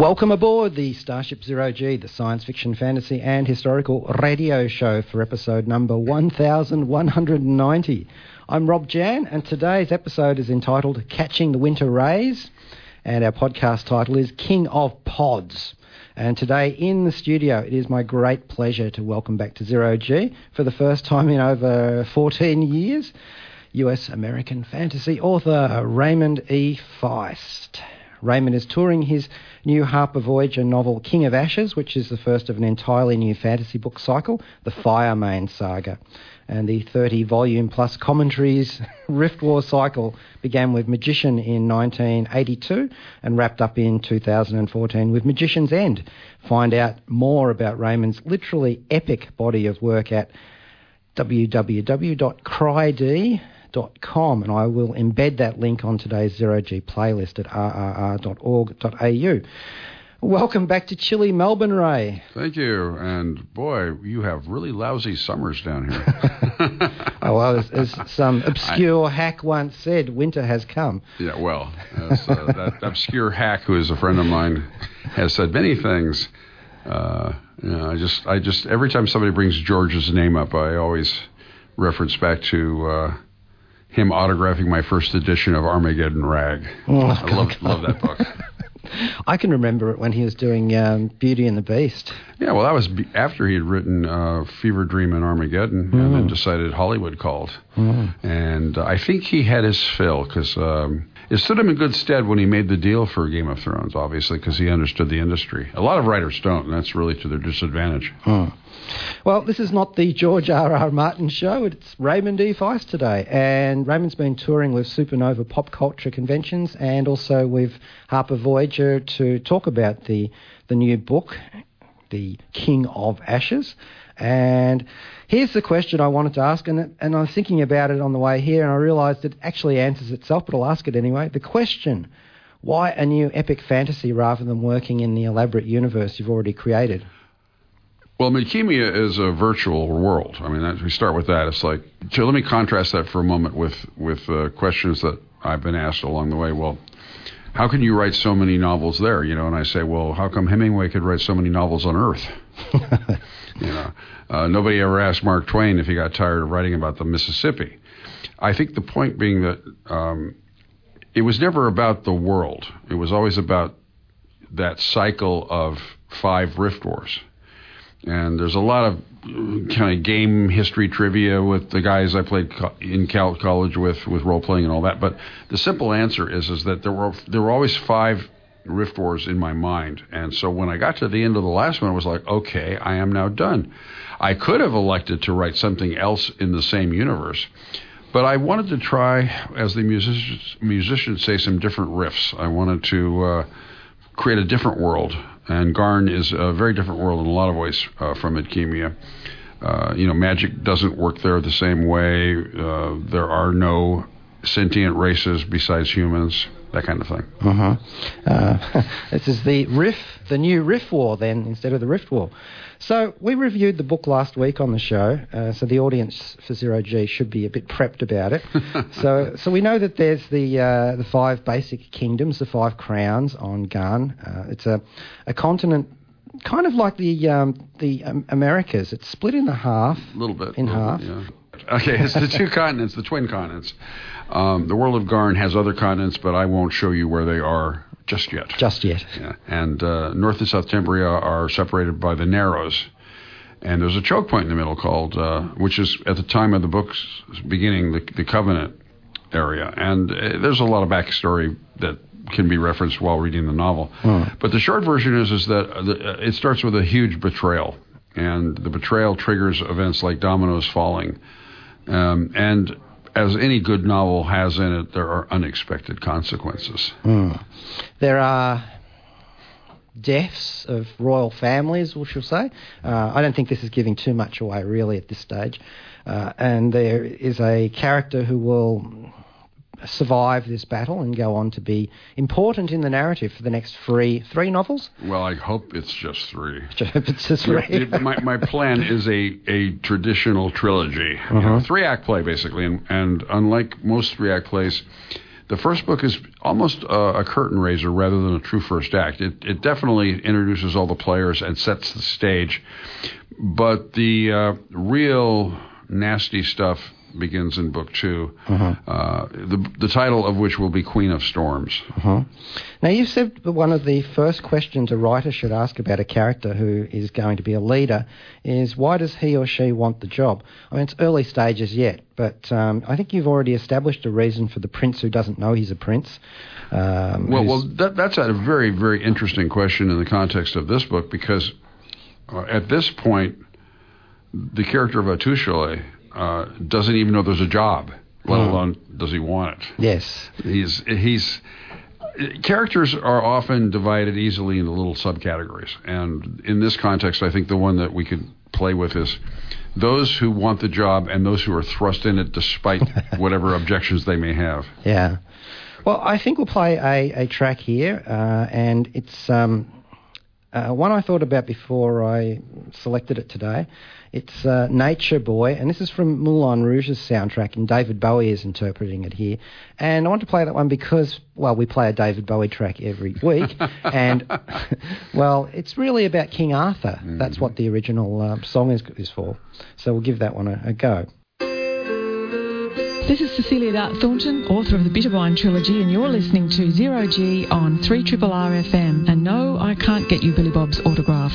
Welcome aboard the Starship Zero G, the science fiction, fantasy, and historical radio show for episode number 1190. I'm Rob Jan, and today's episode is entitled Catching the Winter Rays, and our podcast title is King of Pods. And today in the studio, it is my great pleasure to welcome back to Zero G for the first time in over 14 years, US American fantasy author Raymond E. Feist. Raymond is touring his new Harper Voyager novel King of Ashes, which is the first of an entirely new fantasy book cycle, the Firemane Saga. And the 30 volume plus commentaries Rift War cycle began with Magician in 1982 and wrapped up in 2014 with Magician's End. Find out more about Raymond's literally epic body of work at www.crydee.com rrr.com, and I will embed that link on today's Zero G playlist at rrr.org.au. Welcome back to chilly Melbourne, Ray. Thank you. And boy, you have really lousy summers down here. oh, well, as, as some obscure I, hack once said, winter has come. Yeah, well, as, uh, that obscure hack, who is a friend of mine, has said many things. Uh, you know, I just, I just, every time somebody brings George's name up, I always reference back to. Uh, him autographing my first edition of Armageddon Rag. Oh, I love, love that book. I can remember it when he was doing um, Beauty and the Beast. Yeah, well, that was after he had written uh, Fevre Dream and Armageddon, mm. and then mm. decided Hollywood called. Mm. And uh, I think he had his fill because um, it stood him in good stead when he made the deal for Game of Thrones, obviously, because he understood the industry. A lot of writers don't, and that's really to their disadvantage. Well, this is not the George R. R. Martin show. It's Raymond E. Feist today. And Raymond's been touring with Supernova pop culture conventions and also with Harper Voyager to talk about the, the new book, The King of Ashes. And here's the question I wanted to ask, and, and I was thinking about it on the way here, and I realised it actually answers itself, but I'll ask it anyway. The question why a new epic fantasy rather than working in the elaborate universe you've already created? Well, Midkemia is a virtual world. I mean, that, we start with that. It's like, so let me contrast that for a moment with with uh, questions that I've been asked along the way. Well, how can you write so many novels there? You know, and I say, well, how come Hemingway could write so many novels on Earth? you know, uh, nobody ever asked Mark Twain if he got tired of writing about the Mississippi. I think the point being that um, it was never about the world. It was always about that cycle of five rift wars and there's a lot of kind of game history trivia with the guys I played in college with, with role playing and all that. But the simple answer is is that there were there were always five Rift Wars in my mind, and so when I got to the end of the last one, I was like, okay, I am now done. I could have elected to write something else in the same universe. But I wanted to try, as the musicians, musicians say, some different riffs. I wanted to uh, create a different world and Garn is a very different world in a lot of ways uh, from Midkemia. Uh, you know, magic doesn't work there the same way. Uh, there are no sentient races besides humans, that kind of thing. Uh-huh. Uh, this is the Riff, the new Riff War, then, instead of the Rift War. So we reviewed the book last week on the show, uh, so the audience for Zero G should be a bit prepped about it. so, so we know that there's the uh, the five basic kingdoms, the five crowns on Garn. Uh, it's a a continent kind of like the um, the um, Americas. It's split in the half. A little bit. In little half. Bit, yeah. Okay, it's the two continents, the twin continents. Um, the world of Garn has other continents, but I won't show you where they are just yet. Just yet. Yeah. And uh, North and South Tembria are separated by the Narrows. And there's a choke point in the middle called, uh, which is at the time of the book's beginning, the, the Covenant area. And uh, there's a lot of backstory that can be referenced while reading the novel. Hmm. But the short version is is that the, uh, it starts with a huge betrayal, and the betrayal triggers events like dominoes falling. Um, and as any good novel has in it, there are unexpected consequences. Mm. There are deaths of royal families, we shall say. Uh, I don't think this is giving too much away, really, at this stage. Uh, and there is a character who will survive this battle and go on to be important in the narrative for the next three three novels. Well, I hope it's just three. I hope it's just three. my, my plan is a, a traditional trilogy, uh-huh. you know, three act play basically, and, and unlike most three act plays, the first book is almost a, a, curtain raiser rather than a true first act. It, it definitely introduces all the players and sets the stage, but the uh, real nasty stuff begins in book 2 uh-huh. uh, the, the title of which will be Queen of Storms. Uh-huh. Now, you said one of the first questions a writer should ask about a character who is going to be a leader is why does he or she want the job? I mean, it's early stages yet, but um, I think you've already established a reason for the prince who doesn't know he's a prince. Um, well, well that, that's a very, very interesting question in the context of this book because uh, at this point, the character of Hatushaly uh, doesn't even know there's a job, let hmm. alone does he want it. Yes, he's he's characters are often divided easily into little subcategories, and in this context, I think the one that we could play with is those who want the job and those who are thrust in it despite whatever objections they may have. Yeah. Well, I think we'll play a, a track here, uh, and it's um, uh, one I thought about before I selected it today. It's uh, Nature Boy, and this is from Moulin Rouge's soundtrack, and David Bowie is interpreting it here. And I want to play that one because, well, we play a David Bowie track every week, and, well, it's really about King Arthur. Mm-hmm. That's what the original uh, song is, is for. So we'll give that one a, a go. This is Cecilia Dart Thornton, author of the Bitterbynde trilogy, and you're listening to Zero G on 3 Triple R FM. And no, I can't get you Billy Bob's autograph.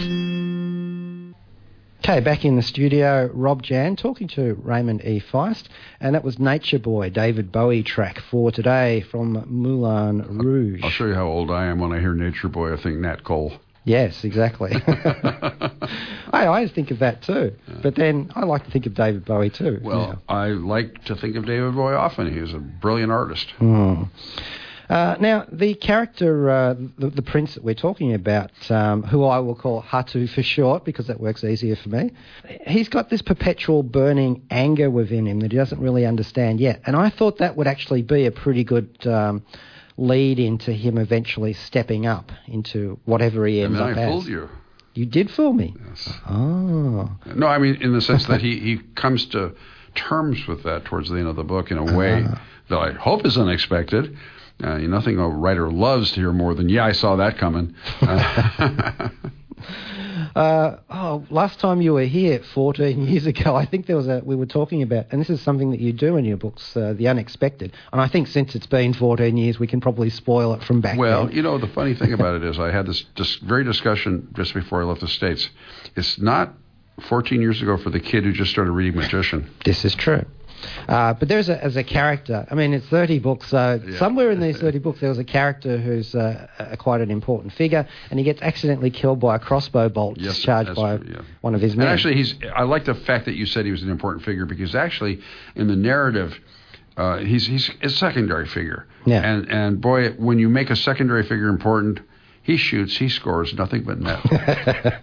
Okay, back in the studio, Rob Jan talking to Raymond E. Feist, and that was Nature Boy, David Bowie track for today from Moulin Rouge. I'll show you how old I am when I hear Nature Boy. I think Nat Cole. Yes, exactly. I always think of that too, but then I like to think of David Bowie too. Well, yeah. I like to think of David Bowie often. He's a brilliant artist. Mm. Uh, now, the character, uh, the, the, prince that we're talking about, um, who I will call Hatu for short because that works easier for me, he's got this perpetual burning anger within him that he doesn't really understand yet. And I thought that would actually be a pretty good um, lead into him eventually stepping up into whatever he ends I mean, up I fooled you. You did fool me. Yes. Oh. No, I mean in the sense that he, he comes to terms with that towards the end of the book in a way uh-huh. that I hope is unexpected. Uh, nothing a writer loves to hear more than "Yeah, I saw that coming." Uh, oh, last time you were here 14 years ago, I think there was a we were talking about, and this is something that you do in your books, uh, the unexpected. And I think since it's been 14 years, we can probably spoil it from back well, then. you know, the funny thing about it is, I had this, this very discussion just before I left the states. It's not 14 years ago for the kid who just started reading Magician. This is true. Uh, but there's a, as a character, I mean, it's 30 books, so yeah. somewhere in these 30 books there was a character who's uh, a, quite an important figure, and he gets accidentally killed by a crossbow bolt yes, discharged by true, yeah. one of his men. And actually, he's, I like the fact that you said he was an important figure because actually, in the narrative, uh, he's, he's a secondary figure. Yeah. And, and boy, when you make a secondary figure important, he shoots, he scores, nothing but net.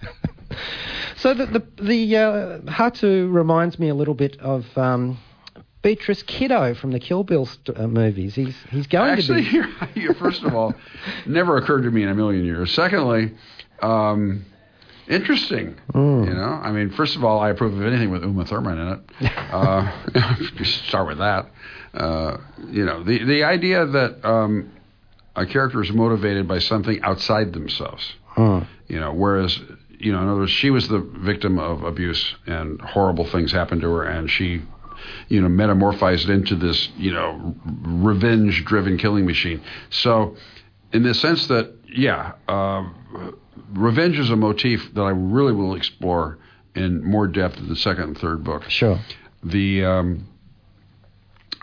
so the the, the uh, Hatu reminds me a little bit of um, Beatrice Kiddo from the Kill Bill st- uh, movies. He's he's going Actually, to be. Actually, first of all, never occurred to me in a million years. Secondly, um, interesting. Mm. You know, I mean, first of all, I approve of anything with Uma Thurman in it. Uh, start with that. Uh, you know, the the idea that um, a character is motivated by something outside themselves. Mm. You know, whereas you know, in other words, she was the victim of abuse and horrible things happened to her, and she you know, metamorphized into this, you know, revenge-driven killing machine. So, in the sense that, yeah, uh, revenge is a motif that I really will explore in more depth in the second and third book. Sure. The um,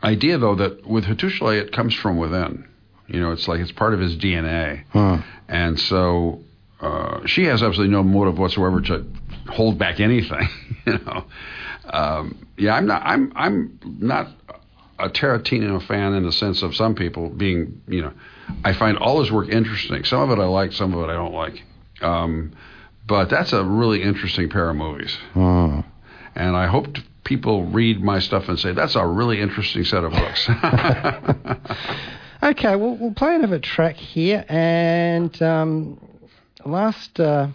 idea, though, that with Hatushaly, it comes from within. You know, it's like it's part of his DNA. Huh. And so uh, she has absolutely no motive whatsoever to hold back anything. you know, um, yeah, I'm not. I'm I'm not a Tarantino fan in the sense of some people being. You know, I find all his work interesting. Some of it I like, some of it I don't like. Um, but that's a really interesting pair of movies. Oh. And I hope people read my stuff and say, that's a really interesting set of books. Okay, well, we'll play another track here. And um, last uh,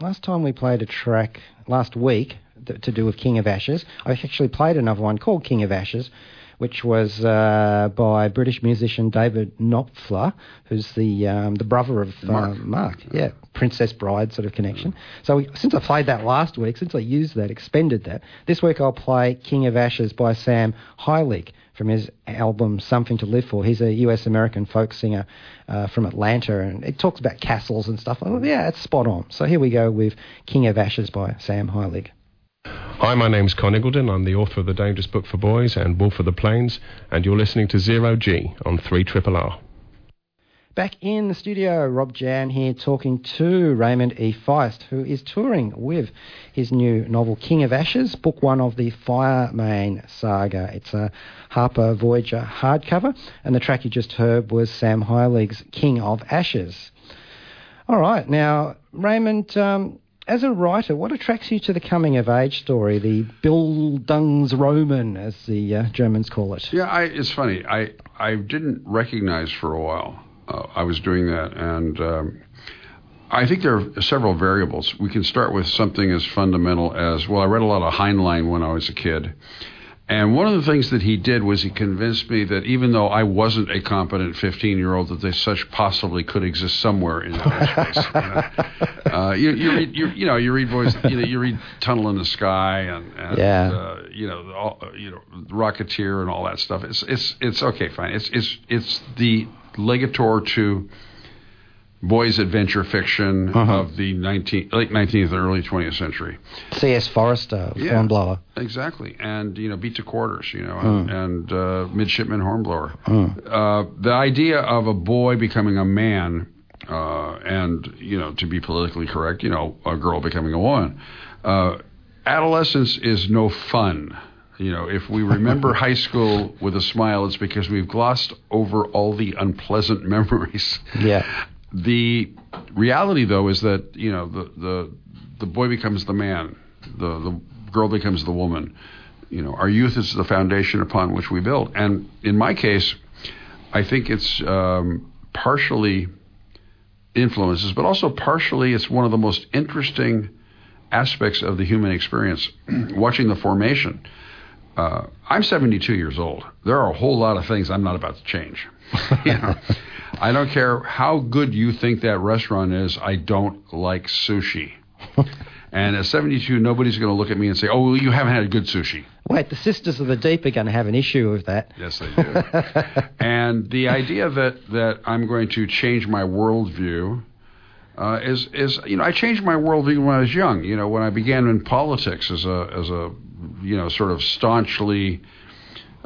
last time we played a track last week th- to do with King of Ashes, I actually played another one called King of Ashes, which was uh, by British musician David Knopfler, who's the um, the brother of uh, Mark. Mark. Yeah, Princess Bride sort of connection. So we, since I played that last week, since I used that, expended that, this week I'll play King of Ashes by Sam Heilig from his album Something to Live For. He's a US American folk singer uh, from Atlanta, and it talks about castles and stuff. Oh, yeah, it's spot on. So here we go with King of Ashes by Sam Heilig. Hi, my name's Conn Iggulden. I'm the author of The Dangerous Book for Boys and Wolf of the Plains, and you're listening to Zero G on 3 Triple R. Back in the studio, Rob Jan here talking to Raymond E. Feist, who is touring with his new novel King of Ashes, book one of the Firemane saga. It's a Harper Voyager hardcover, and the track you just heard was Sam Heilig's King of Ashes. All right, now, Raymond, um, as a writer, what attracts you to the coming of age story, the Bildungsroman, as the uh, Germans call it? Yeah, I, it's funny. I I didn't recognize for a while uh, I was doing that, and um, I think there are several variables. We can start with something as fundamental as well. I read a lot of Heinlein when I was a kid, and one of the things that he did was he convinced me that even though I wasn't a competent 15 year old, that they such possibly could exist somewhere in outer space. You, know? uh, you, you read, you, you know, you read voice, you know, you read Tunnel in the Sky and, and Yeah. uh, you know, all, you know, Rocketeer and all that stuff. It's it's it's okay, fine. It's it's it's the legator to boys' adventure fiction Uh-huh. of the 19, late 19th and early 20th century. C.S. Forester, Yeah. Hornblower. Exactly, and you know, beat to quarters, you know, and, and uh, midshipman hornblower. Uh, the idea of a boy becoming a man, uh, and you know, to be politically correct, you know, a girl becoming a woman. Uh, adolescence is no fun. You know, if we remember high school with a smile, it's because we've glossed over all the unpleasant memories. Yeah. The reality, though, is that you know the the the boy becomes the man, the the girl becomes the woman. You know, our youth is the foundation upon which we build. And in my case, I think it's um, partially influences, but also partially it's one of the most interesting aspects of the human experience. Watching the formation. Uh, I'm 72 years old. There are a whole lot of things I'm not about to change. you know, I don't care how good you think that restaurant is. I don't like sushi. and at 72, nobody's going to look at me and say, "Oh, well, you haven't had good sushi." Wait, the Sisters of the Deep are going to have an issue with that. Yes, they do. and the idea that that I'm going to change my worldview uh, is is you know I changed my worldview when I was young. You know, when I began in politics as a as a you know sort of staunchly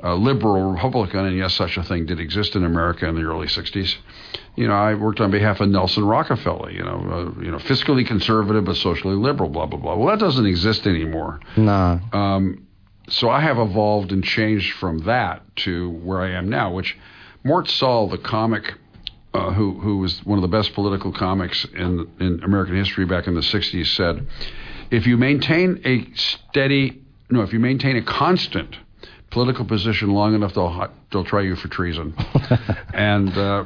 uh, liberal Republican, and yes, such a thing did exist in America in the early '60s. You know, I worked on behalf of Nelson Rockefeller. You know, uh, you know, fiscally conservative but socially liberal. Blah blah blah. Well, that doesn't exist anymore. No. Um, so I have evolved and changed from that to where I am now, which Mort Sahl, the comic, uh, who who was one of the best political comics in in American history back in the '60s, said, "If you maintain a steady, no, if you maintain a constant political position long enough, they'll they'll try you for treason." and uh,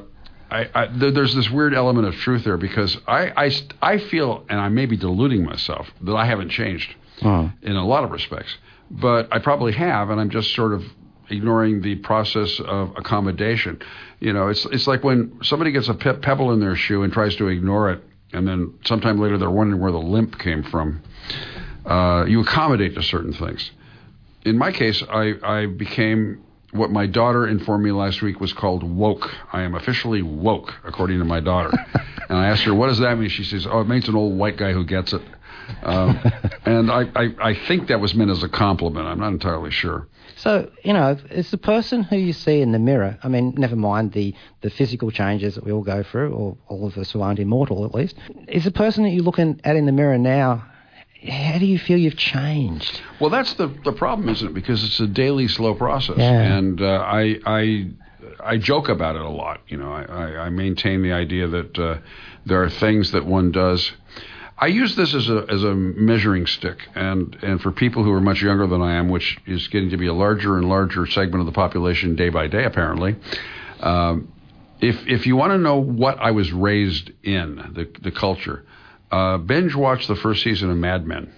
I, I, there, there's this weird element of truth there because I, I, I feel, and I may be deluding myself, that I haven't changed Oh. in a lot of respects. But I probably have, and I'm just sort of ignoring the process of accommodation. You know, it's it's like when somebody gets a pe- pebble in their shoe and tries to ignore it, and then sometime later they're wondering where the limp came from. Uh, you accommodate to certain things. In my case, I, I became what my daughter informed me last week was called woke. I am officially woke, according to my daughter. and I asked her, what does that mean? She says, oh, it means an old white guy who gets it. Um, and I, I, I think that was meant as a compliment. I'm not entirely sure. So, you know, it's the person who you see in the mirror. I mean, never mind the, the physical changes that we all go through, or all of us who aren't immortal at least. Is the person that you're looking at in the mirror now, how do you feel you've changed? Well, that's the the problem, isn't it? Because it's a daily, slow process, Yeah. and uh, I I I joke about it a lot. You know, I, I, I maintain the idea that uh, there are things that one does. I use this as a as a measuring stick, and and for people who are much younger than I am, which is getting to be a larger and larger segment of the population day by day, apparently. Um, if if you want to know what I was raised in, the the culture, uh, binge watch the first season of Mad Men.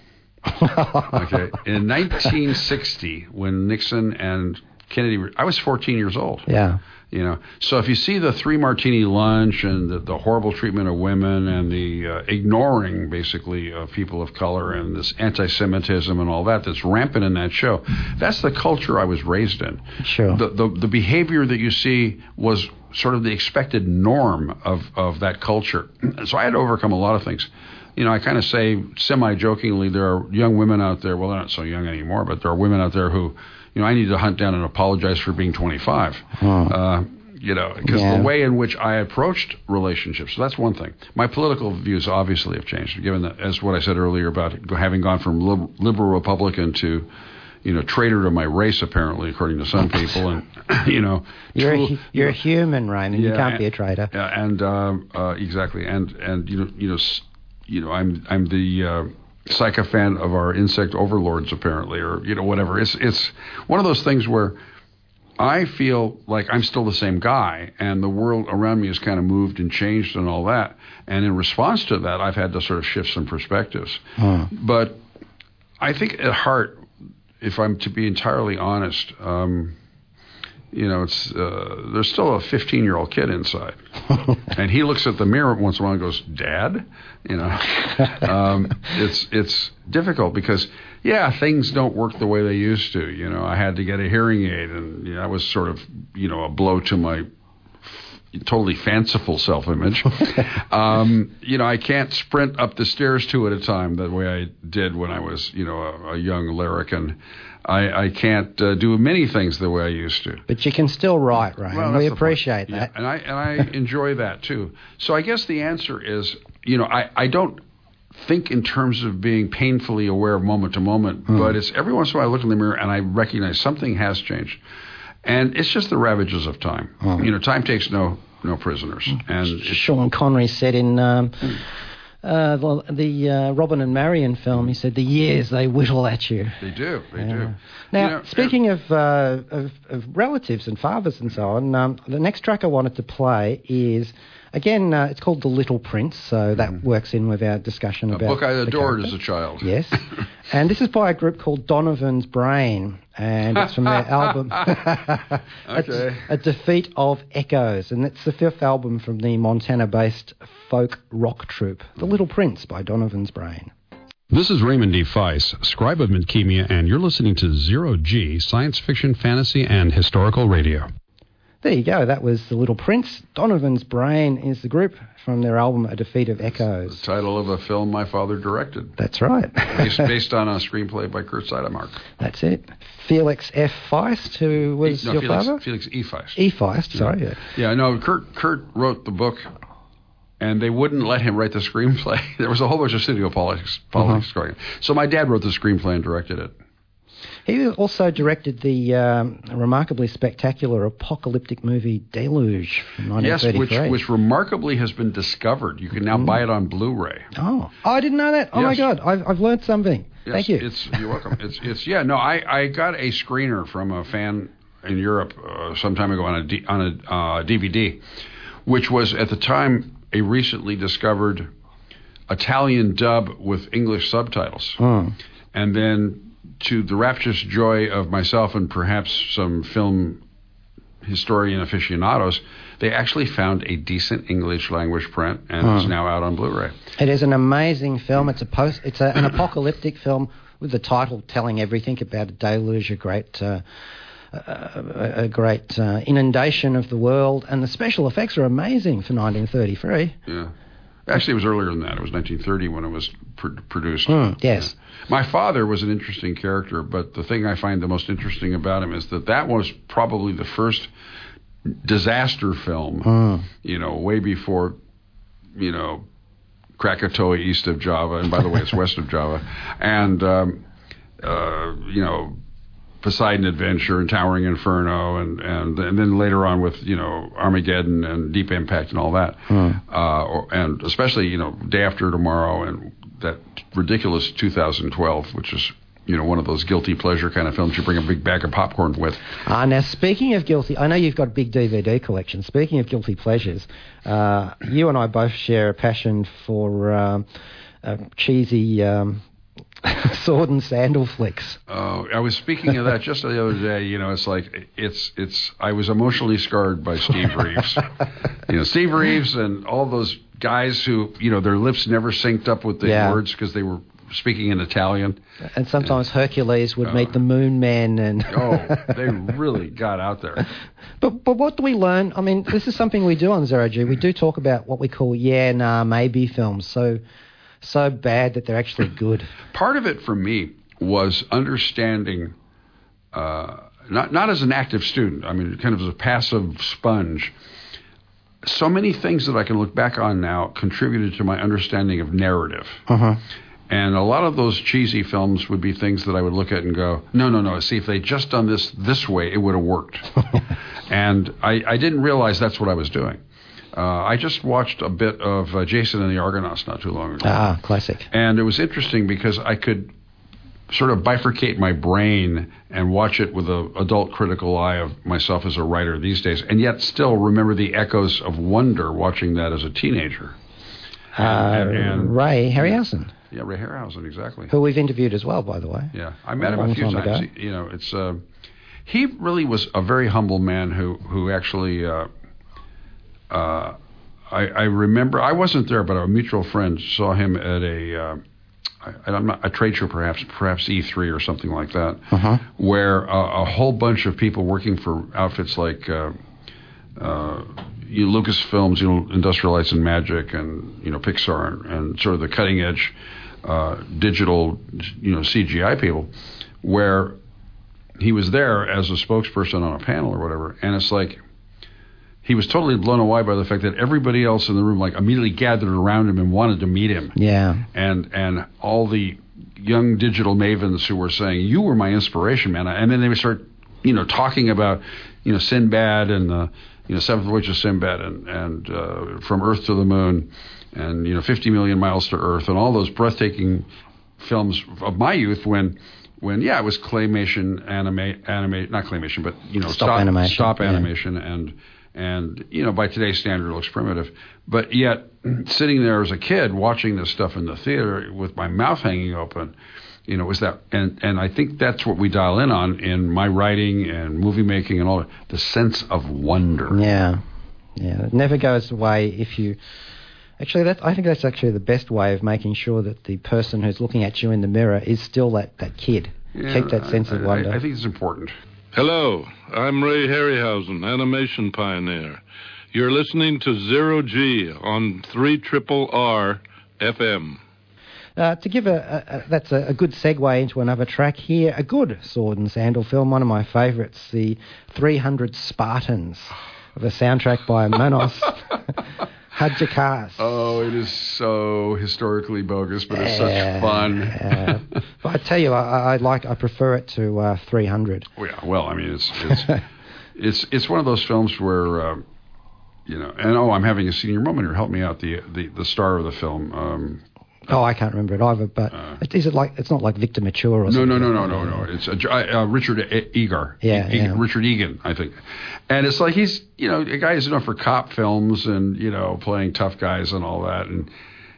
okay, in 1960, when Nixon and Kennedy, I was 14 years old. Yeah. You know, so if you see the three martini lunch and the, the horrible treatment of women and the uh, ignoring basically of people of color and this anti-Semitism and all that that's rampant in that show, that's the culture I was raised in. Sure. The the, the behavior that you see was sort of the expected norm of of that culture. So I had to overcome a lot of things. You know, I kind of say semi-jokingly, there are young women out there. Well, they're not so young anymore, but there are women out there who you know, I need to hunt down and apologize for being 25. Uh, you know, because Yeah. the way in which I approached relationships, so that's one thing. My political views obviously have changed, given that, as what I said earlier about having gone from lib- liberal Republican to, you know, traitor to my race, apparently, according to some people, and you know, You're a, true- you're a human, Raymond. you Yeah, can't be a traitor. yeah, and um, uh, exactly, and and you know, you know, you know, I'm I'm the uh, sycophant of our insect overlords, apparently, or you know, whatever. It's it's one of those things where I feel like I'm still the same guy, and the world around me has kind of moved and changed and all that. And in response to that, I've had to sort of shift some perspectives. But I think at heart, if I'm to be entirely honest. Um, you know, it's uh, there's still a 15 year old kid inside, and he looks at the mirror once in a while and goes, "Dad," you know. um, it's it's difficult because yeah, things don't work the way they used to. You know, I had to get a hearing aid, and you know, that was sort of you know a blow to my totally fanciful self image. um, you know, I can't sprint up the stairs two at a time the way I did when I was, you know, a, a young larrikin. I, I can't uh, do many things the way I used to. But you can still write, right? Well, we that's the point. appreciate Yeah, that. and I and I enjoy that too. So I guess the answer is, you know, I, I don't think in terms of being painfully aware of moment to moment, Hmm. but it's every once in a while I look in the mirror and I recognize something has changed, and it's just the ravages of time. Hmm. You know, time takes no no prisoners, and Sean Connery said in um, uh, the, the uh, Robin and Marian film, he said, the years they whittle at you. they do, they Yeah. do. Now, You know, speaking of, uh, of of relatives and fathers and so on, um, the next track I wanted to play is again uh, it's called The Little Prince, so that works in with our discussion a about book I adored character. as a child. Yes, and this is by a group called Donovan's Brain, and it's from their album. It's Okay. a defeat of echoes, and it's the fifth album from the Montana-based folk rock troupe, The Little Prince by Donovan's Brain. This is Raymond D. Feiss, scribe of Midkemia, and you're listening to Zero G, science fiction, fantasy, and historical radio. There you go. That was The Little Prince. Donovan's Brain is the group from their album A Defeat of Echoes. The title of a film my father directed, That's right. based, based on a screenplay by Kurt Siodmak. That's it. Felix F. Feist, who was no, your Felix, father? Felix E. Feist. E. Feist, sorry. yeah. Yeah, no, Kurt Kurt wrote the book, and they wouldn't let him write the screenplay. There was a whole bunch of studio politics, politics Uh-huh. going on. So my dad wrote the screenplay and directed it. He also directed the um, remarkably spectacular apocalyptic movie Deluge from Yes, which which remarkably has been discovered. You can now buy it on Blu-ray. Oh, oh, I didn't know that. Oh my God, I've, I've learned something. Yes, Thank you. It's you're welcome. it's it's yeah. No, I I got a screener from a fan in Europe uh, some time ago on a D, on a uh, DVD, which was at the time a recently discovered Italian dub with English subtitles, Hmm. and then to the rapturous joy of myself and perhaps some film historian aficionados, they actually found a decent English language print, and it's now out on Blu-ray. It is an amazing film. It's a post. It's a, an apocalyptic film with the title telling everything about a deluge, a great, uh, a, a great uh, inundation of the world, and the special effects are amazing for 1933. Yeah. Actually, it was earlier than that. It was 1930 when it was pr- produced. Hmm, yes. My father was an interesting character, but the thing I find the most interesting about him is that that was probably the first disaster film, Hmm. you know, way before, you know, Krakatoa east of Java, and by the way, it's west of Java, and um, uh, you know, Poseidon Adventure and Towering Inferno, and, and and then later on with you know Armageddon and Deep Impact and all that, uh, or, and especially you know Day After Tomorrow and that ridiculous 2012, which is you know one of those guilty pleasure kind of films you bring a big bag of popcorn with. Ah, now speaking of guilty, I know you've got a big DVD collection. Speaking of guilty pleasures, uh, you and I both share a passion for um, uh, cheesy um, sword and sandal flicks. Uh, I was speaking of that just the other day. You know, it's like it's it's. I was emotionally scarred by Steve Reeves. you know, Steve Reeves and all those guys who you know their lips never synced up with the Yeah. words because they were speaking in Italian. And sometimes Hercules would meet the Moon Man, and Oh, they really got out there. but but what do we learn? I mean, this is something we do on Zero G. We do talk about what we call yeah, nah, maybe films. So so bad that they're actually good. Part of it for me was understanding, uh, not not as an active student. I mean, kind of as a passive sponge. So many things that I can look back on now contributed to my understanding of narrative. Uh-huh. And a lot of those cheesy films would be things that I would look at and go, no, no, no. See, if they just done this this way, it would have worked. and I, I didn't realize that's what I was doing. Uh, I just watched a bit of uh, Jason and the Argonauts not too long ago. ah, classic. And it was interesting because I could sort of bifurcate my brain and watch it with an adult critical eye of myself as a writer these days, and yet still remember the echoes of wonder watching that as a teenager. Uh, and- and- Ray Harryhausen, Yeah, Ray Harryhausen, exactly. who we've interviewed as well, by the way. Yeah, I met him A few time times. ago. He- You know, it's uh, he really was a very humble man who who actually. Uh, uh, I, I remember I wasn't there, but a mutual friend saw him at a. Uh, I, I'm not a trade show, perhaps perhaps E3 or something like that, Uh-huh. where uh, a whole bunch of people working for outfits like uh, uh, you know, Lucasfilms, you know, Industrial Lights and Magic, and you know Pixar, and, and sort of the cutting edge uh, digital, you know, CGI people, where he was there as a spokesperson on a panel or whatever, and it's like he was totally blown away by the fact that everybody else in the room like immediately gathered around him and wanted to meet him Yeah. and and all the young digital mavens who were saying you were my inspiration man and then they would start you know talking about you know Sinbad and the you know Seventh Voyage of Sinbad and and uh, from Earth to the Moon and you know 50 million miles to Earth and all those breathtaking films of my youth when when yeah it was claymation anime anime not claymation but you know Stop animation, stop yeah. animation and and you know by today's standard it looks primitive but yet sitting there as a kid watching this stuff in the theater with my mouth hanging open you know was that and and I think that's what we dial in on in my writing and movie making and all that the sense of wonder Yeah, yeah. It never goes away if you. Actually, that I think that's actually the best way of making sure that the person who's looking at you in the mirror is still that, that kid. Yeah, Keep that sense I- of I- wonder. I, think it's important Hello, I'm Ray Harryhausen, animation pioneer. You're listening to Zero G on 3 Triple R FM. Uh, to give a, a, that's a, a good segue into another track here, a good sword and sandal film, one of my favourites, the 300 Spartans, the soundtrack by Manos Hadjidakis. oh it is so historically bogus but it's Yeah, such fun yeah. but I tell you, I, I like, I prefer it to uh, 300. Well, yeah, well, I mean, it's it's it's it's one of those films where um, you know, and oh, I'm having a senior moment here. Help me out. The the the star of the film. Um, Oh, I can't remember it either. But is it like it's not like Victor Mature or no, something? no, no, like no, no, no. It's uh, uh, Richard E- Egar. Yeah, E- yeah. Richard Egan, I think. And it's like he's you know a guy who's known for cop films and you know playing tough guys and all that and.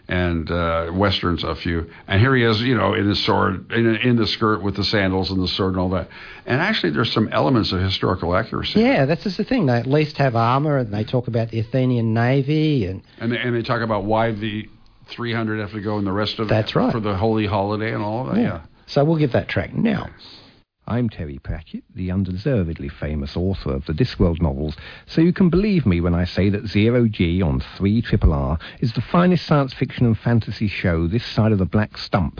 And uh, westerns a few, and here he is, you know, in the sword, in, in the skirt with the sandals and the sword and all that. And actually, there's some elements of historical accuracy. Yeah, that's just the thing. They at least have armor, and they talk about the Athenian navy, and And they, and they talk about why the 300 have to go and the rest of That's right. for the holy holiday and all of that. Yeah. So we'll give that track now. I'm Terry Pratchett, the undeservedly famous author of the Discworld novels, so you can believe me when I say that Zero G on 3 Triple R is the finest science fiction and fantasy show this side of the black stump.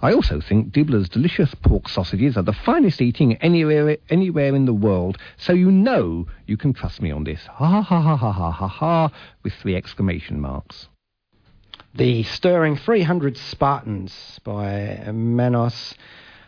I also think Dibbler's delicious pork sausages are the finest eating anywhere anywhere in the world, so you know you can trust me on this. Ha ha ha ha ha ha ha with three exclamation marks. The Stirring 300 Spartans by Manos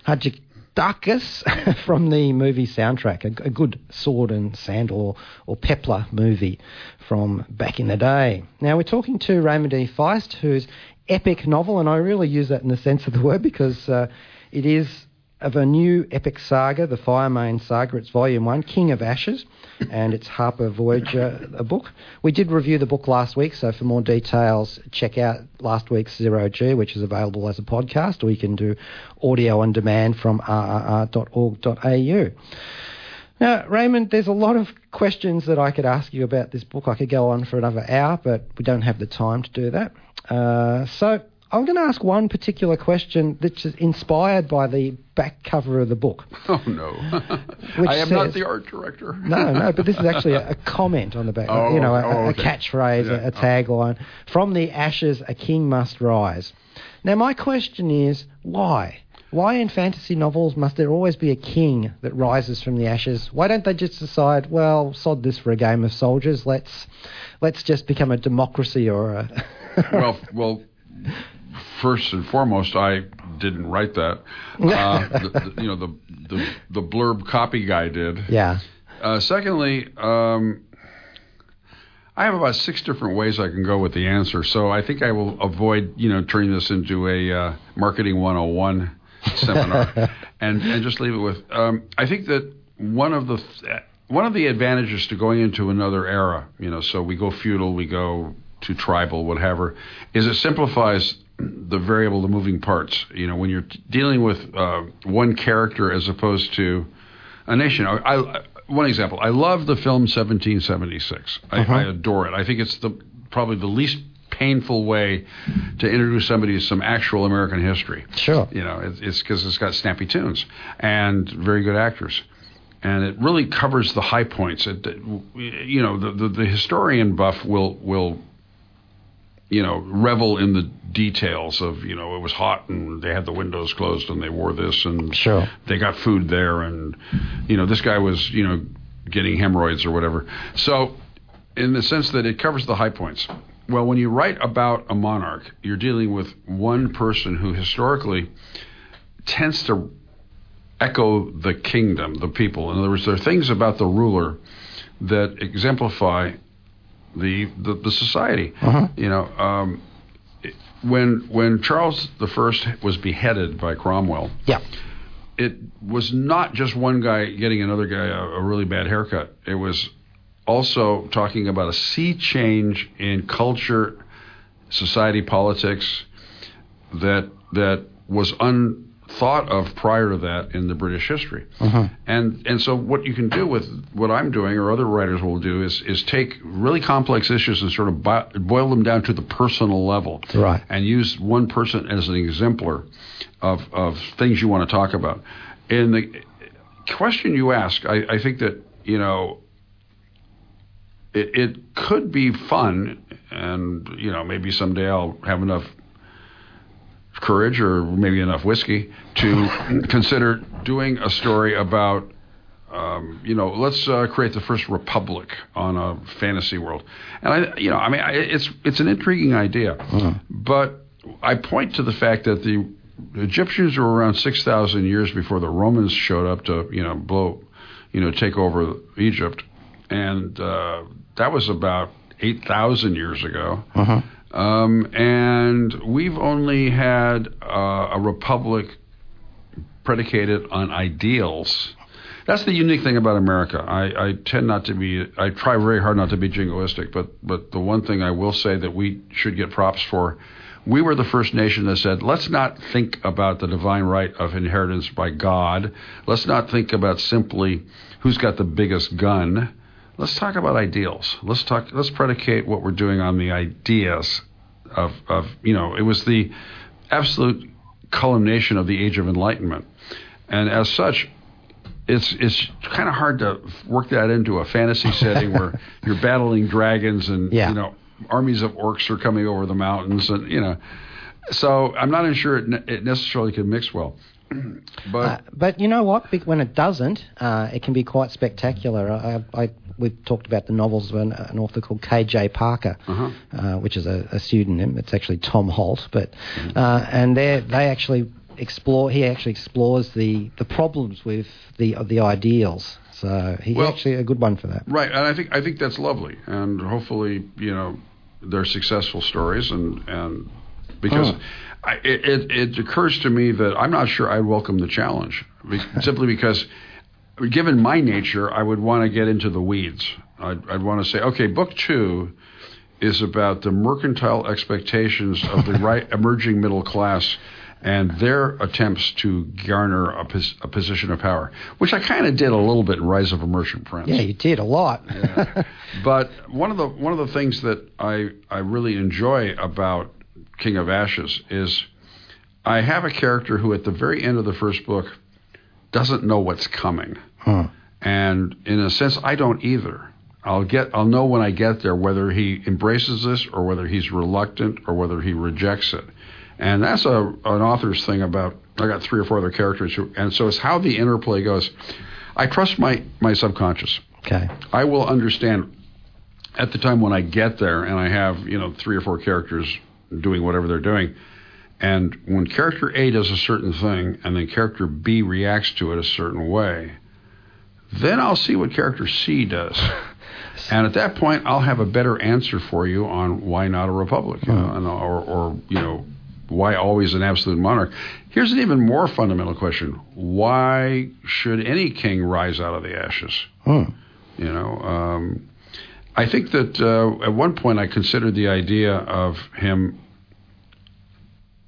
Aristarchus from the movie soundtrack, a, a good sword and sandal or, or pepler movie from back in the day. Now we're talking to Raymond E. Feist, whose epic novel, and I really use that in the sense of the word because uh, it is of a new epic saga, the Firemane Saga. It's volume one, King of Ashes, and it's Harper Voyager, a book. We did review the book last week, so for more details, check out last week's Zero G, which is available as a podcast, or you can do audio on demand from rrr.org.au. Now, Raymond, there's a lot of questions that I could ask you about this book. I could go on for another hour, but we don't have the time to do that. Uh, so I'm going to ask one particular question that's inspired by the back cover of the book. Oh no! I am says, not the art director. no, no, but this is actually a, a comment on the back. Oh, you know, a, oh, a catchphrase, Yeah. a, a tagline from the ashes, a king must rise. Now, my question is, why? Why in fantasy novels must there always be a king that rises from the ashes? Why don't they just decide, well, sod this for a game of soldiers. Let's let's just become a democracy or a well, well, first and foremost, I didn't write that. Uh, the, the, you know, the, the the blurb copy guy did. yeah. Uh, secondly, um, I have about six different ways I can go with the answer, so I think I will avoid, you know, turning this into a uh, marketing 101 seminar, and and just leave it with. Um, I think that one of the th- one of the advantages to going into another era, you know, so we go feudal, we go to tribal, whatever, is it simplifies the variable, the moving parts. You know, when you're t- dealing with uh, one character as opposed to a nation. I, I one example. I love the film 1776. I, I adore it. I think it's the probably the least painful way to introduce somebody to some actual American history. Sure. You know, it's- it's because it's got snappy tunes and very good actors. And it really covers the high points. It, you know, the, the, the historian buff will will you know, revel in the details of, you know, it was hot and they had the windows closed and they wore this and Sure. they got food there and, you know, this guy was, you know, getting hemorrhoids or whatever. So, in the sense that it covers the high points. Well, when you write about a monarch, you're dealing with one person who historically tends to echo the kingdom, the people. In other words, there are things about the ruler that exemplify the the, the society. You know, um, when when Charles the First was beheaded by Cromwell, Yeah. it was not just one guy getting another guy a, a really bad haircut. It was also talking about a sea change in culture, society, politics that that was unthought of prior to that in the British history. Uh-huh. And and so what you can do with what I'm doing or other writers will do is is take really complex issues and sort of bo- boil them down to the personal level Right. and use one person as an exemplar of, of things you want to talk about. In the question you ask, I, I think that, you know, it, it could be fun, and, you know, maybe someday I'll have enough courage or maybe enough whiskey to consider doing a story about um, you know, let's uh, create the first republic on a fantasy world. And I, you know, I mean, I, it's it's an intriguing idea, but I point to the fact that the Egyptians were around six thousand years before the Romans showed up to, you know, blow, you know, take over Egypt, and uh, that was about eight thousand years ago. Um, and we've only had uh, a republic predicated on ideals. That's the unique thing about America. I, I tend not to be. I try very hard not to be jingoistic, but but the one thing I will say that we should get props for, we were the first nation that said, let's not think about the divine right of inheritance by God. Let's not think about simply who's got the biggest gun. Let's talk about ideals. Let's talk. Let's predicate what we're doing on the ideas of of you know. It was the absolute culmination of the Age of Enlightenment, and as such, it's it's kind of hard to work that into a fantasy setting where you're battling dragons and Yeah. you know armies of orcs are coming over the mountains and you know. So I'm not sure it, it necessarily can mix well, but Uh, but you know what? When it doesn't, uh, it can be quite spectacular. I, I, we've talked about the novels of an, an author called K.J. Parker, Uh-huh. uh, which is a, a pseudonym. It's actually Tom Holt, but uh, and they they actually explore. He actually explores the, the problems with the the ideals. So he's Well- actually a good one for that. Right, and I think I think that's lovely, and hopefully, you know, they're successful stories, and and because Oh. I, it, it occurs to me that I'm not sure I'd welcome the challenge, simply because, given my nature, I would want to get into the weeds. I'd, I'd want to say, okay, book two is about the mercantile expectations of the right emerging middle class and their attempts to garner a, pos- a position of power, which I kind of did a little bit in Rise of a Merchant Prince. Yeah, you did a lot. But one of the one of the things that I I really enjoy about King of Ashes is I have a character who at the very end of the first book doesn't know what's coming. Huh. And in a sense I don't either. I'll get I'll know when I get there whether he embraces this or whether he's reluctant or whether he rejects it. And that's a an author's thing about I got three or four other characters who and so it's how the interplay goes. I trust my my subconscious. Okay. I will understand at the time when I get there and I have, you know, three or four characters doing whatever they're doing. And when character A does a certain thing and then character B reacts to it a certain way, then I'll see what character C does. And at that point, I'll have a better answer for you on why not a republic, you know, and, or, or you know, why always an absolute monarch. Here's an even more fundamental question: Why should any king rise out of the ashes? Hmm. You know, um, I think that uh, at one point I considered the idea of him.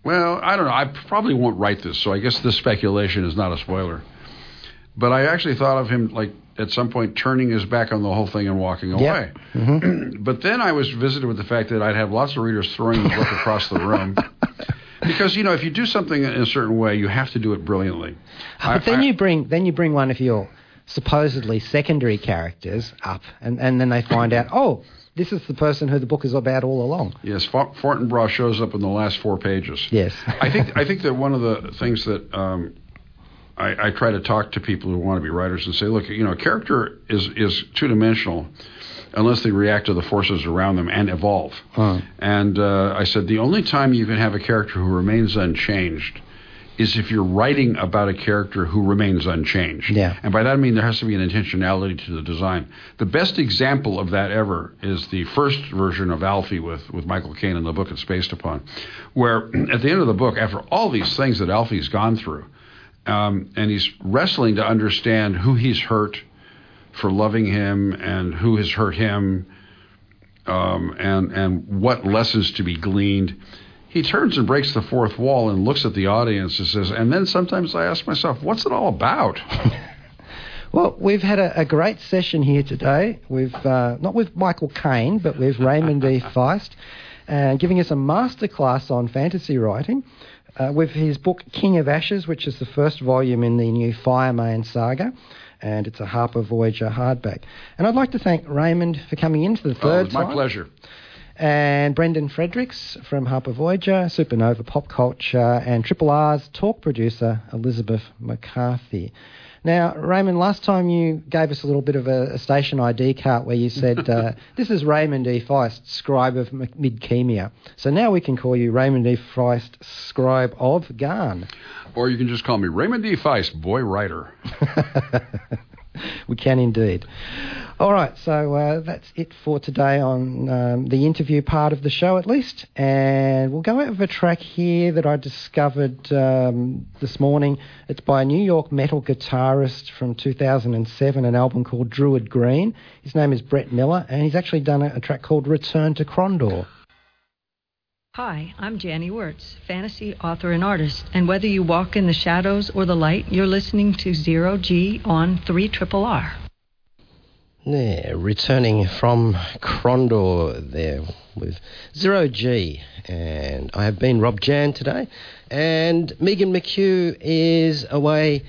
Well, I don't know. I probably won't write this, so I guess this speculation is not a spoiler. But I actually thought of him like at some point turning his back on the whole thing and walking away. but then I was visited with the fact that I'd have lots of readers throwing the book across the room. Because you know, if you do something in a certain way, you have to do it brilliantly. I- But then I- you bring then you bring one of your supposedly secondary characters up, and, and then they find out, oh, this is the person who the book is about all along. Yes, Fort- Fortinbras shows up in the last four pages. Yes. I think I think that one of the things that um, I, I try to talk to people who want to be writers and say, look, you know, a character is is two dimensional unless they react to the forces around them and evolve. Huh. And uh, I said the only time you can have a character who remains unchanged is if you're writing about a character who remains unchanged. Yeah. And by that I mean there has to be an intentionality to the design. The best example of that ever is the first version of Alfie with, with Michael Caine in the book it's based upon, where at the end of the book, after all these things that Alfie's gone through, um, and he's wrestling to understand who he's hurt for loving him and who has hurt him um, and and what lessons to be gleaned. He turns and breaks the fourth wall and looks at the audience and says, and then sometimes I ask myself, what's it all about? Well, we've had a, a great session here today. We've uh, not with Michael Caine, but with Raymond D. Feist, uh, giving us a masterclass on fantasy writing. Uh, with his book King of Ashes, which is the first volume in the new Firemane saga, and it's a Harper Voyager hardback. And I'd like to thank Raymond for coming in for the Oh, third it was my time pleasure. And Brendan Fredericks from Harper Voyager, Supernova Pop Culture, and Triple R's talk producer, Elizabeth McCarthy. Now, Raymond, last time you gave us a little bit of a, a station ID card where you said, uh, This is Raymond E. Feist, scribe of M- Midkemia. So now we can call you Raymond E. Feist, scribe of Garn. Or you can just call me Raymond D. Feist, boy writer. we can indeed. All right, so uh, that's it for today on um, the interview part of the show, at least. And we'll go out with a track here that I discovered um, this morning. It's by a New York metal guitarist from 2007, an album called Druid Green. His name is Brett Miller, and he's actually done a, a track called Return to Krondor. Hi, I'm Janny Wurts, fantasy author and artist. And whether you walk in the shadows or the light, you're listening to Zero G on 3 Triple R. Yeah, returning from Krondor there with Zero G. And I have been Rob Jan today. And Megan McHugh is away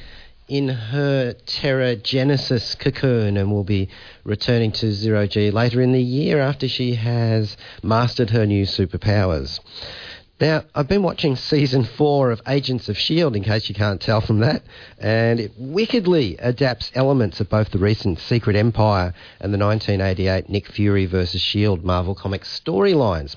in her Terrigenesis cocoon and will be returning to Zero G later in the year after she has mastered her new superpowers. Now, I've been watching season four of Agents of S.H.I.E.L.D., in case you can't tell from that, and it wickedly adapts elements of both the recent Secret Empire and the 1988 Nick Fury vs. S.H.I.E.L.D. Marvel Comics storylines.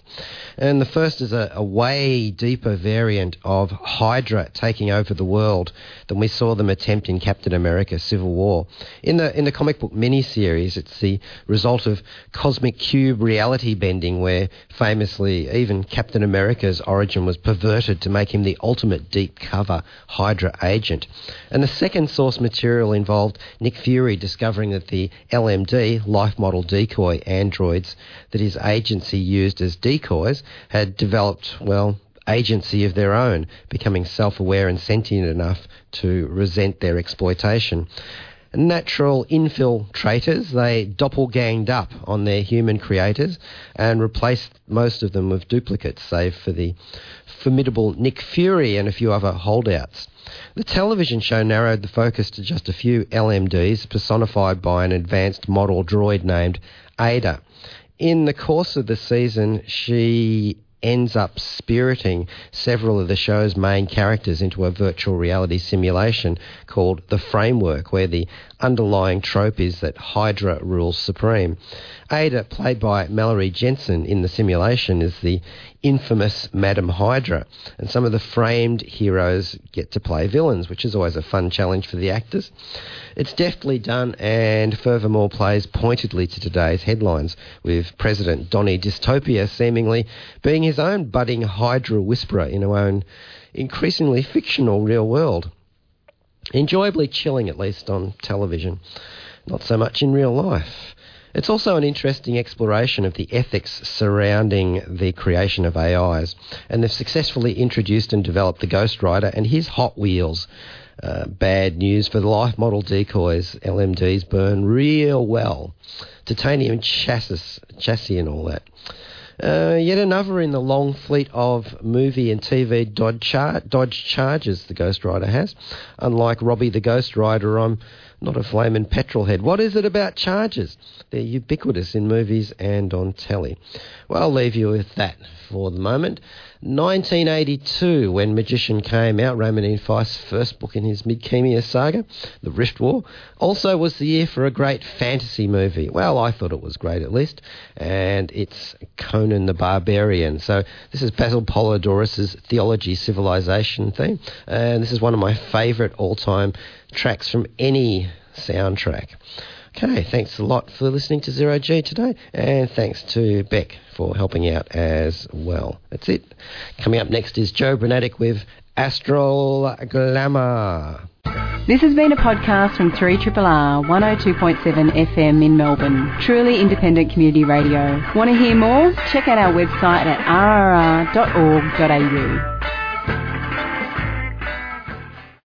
And the first is a, a way deeper variant of Hydra taking over the world than we saw them attempt in Captain America Civil War. In the, in the comic book miniseries, it's the result of cosmic cube reality bending, where famously even Captain America's origin was perverted to make him the ultimate deep cover Hydra agent. And the second source material involved Nick Fury discovering that the LMD, life model decoy androids that his agency used as decoys, had developed, well, agency of their own, becoming self aware and sentient enough to resent their exploitation natural infiltrators. They doppelganged up on their human creators and replaced most of them with duplicates, save for the formidable Nick Fury and a few other holdouts. The television show narrowed the focus to just a few LMDs personified by an advanced model droid named Ada. In the course of the season, she ends up spiriting several of the show's main characters into a virtual reality simulation called The Framework, where the underlying trope is that Hydra rules supreme. Ada, uh, played by Mallory Jansen in the simulation, is the infamous Madam Hydra, and some of the framed heroes get to play villains, which is always a fun challenge for the actors. It's deftly done and furthermore plays pointedly to today's headlines, with President Donny Dystopia seemingly being his own budding Hydra whisperer in our own increasingly fictional real world. Enjoyably chilling, at least on television, not so much in real life. It's also an interesting exploration of the ethics surrounding the creation of AIs, and they've successfully introduced and developed the Ghost Rider and his Hot Wheels. Uh, bad news for the life model decoys. LMDs burn real well. Titanium chassis, chassis and all that. Uh, yet another in the long fleet of movie and TV Dodge, Char- Dodge Chargers the Ghost Rider has. Unlike Robbie the Ghost Rider, I'm not a flaming petrol head. What is it about chargers? They're ubiquitous in movies and on telly. Well, I'll leave you with that for the moment. 1982, when Magician came out, Raymond E. Feist's first book in his Midkemia saga, The Rift War, also was the year for a great fantasy movie. Well, I thought it was great at least, and it's Conan the Barbarian. So this is Basil Poledouris' Theology Civilization theme, and this is one of my favourite all-time tracks from any soundtrack. Okay, thanks a lot for listening to Zero G today, and thanks to Beck for helping out as well. That's it. Coming up next is Joe Brunatic with Astral Glamour. This has been a podcast from 3RRR 102.7 FM in Melbourne. Truly independent community radio. Want to hear more? Check out our website at rrr.org.au.